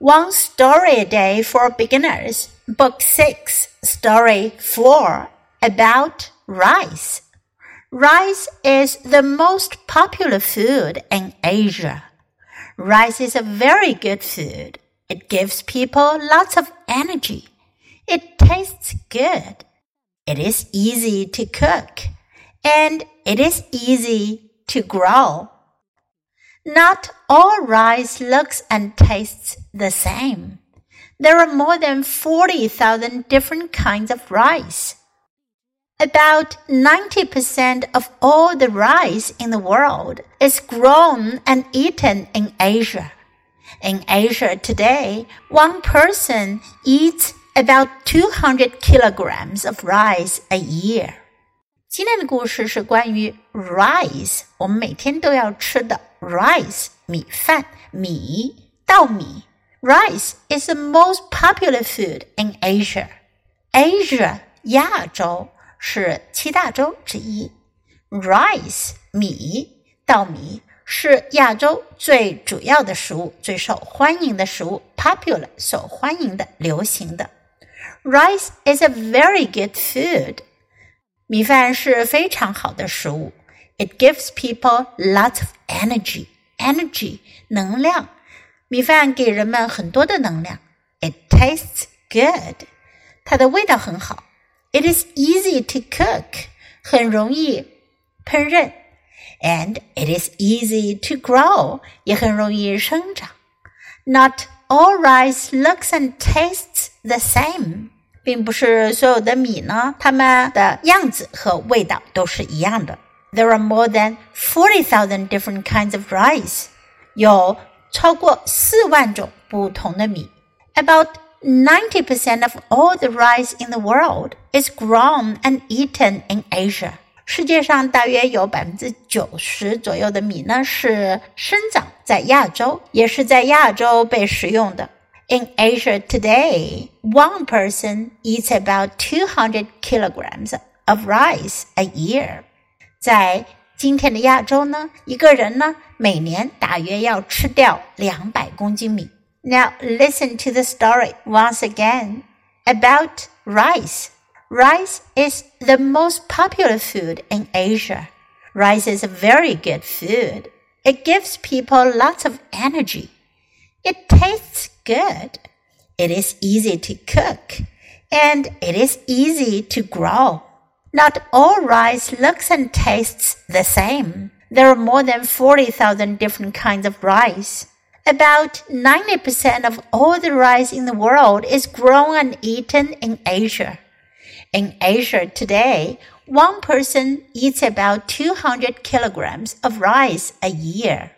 One Story a Day for Beginners, Book 6, Story 4, about rice. Rice is the most popular food in Asia. Rice is a very good food. It gives people lots of energy. It tastes good. It is easy to cook. And it is easy to grow. Not all rice looks and tastes the same. There are more than 40,000 different kinds of rice. About 90% of all the rice in the world is grown and eaten in Asia. In Asia today, one person eats about 200 kilograms of rice a year. 今天的故事是关于 rice，我们每天都要吃的 rice 米饭米稻米。Rice is the most popular food in Asia. Asia 亚洲是七大洲之一。Rice 米稻米是亚洲最主要的食物，最受欢迎的食物。Popular 受欢迎的、流行的。Rice is a very good food. 米饭是非常好的食物。It gives people lots of energy. Energy 能量，米饭给人们很多的能量。It tastes good. 它的味道很好。It is easy to cook. 很容易烹饪。And it is easy to grow. 也很容易生长。Not all rice looks and tastes the same. 并不是所有的米呢，它们的样子和味道都是一样的。There are more than forty thousand different kinds of rice，有超过四万种不同的米。About ninety percent of all the rice in the world is grown and eaten in Asia。世界上大约有百分之九十左右的米呢是生长在亚洲，也是在亚洲被食用的。 In Asia today, one person eats about 200 kilograms of rice a year. 在今天的亚洲呢，一个人呢每年大约要吃掉两百公斤米。Now listen to the story once again about rice. Rice is the most popular food in Asia. Rice is a very good food. It gives people lots of energy. It tastes good. It is easy to cook and it is easy to grow. Not all rice looks and tastes the same. There are more than 40,000 different kinds of rice. About 90% of all the rice in the world is grown and eaten in Asia. In Asia today, one person eats about 200 kilograms of rice a year.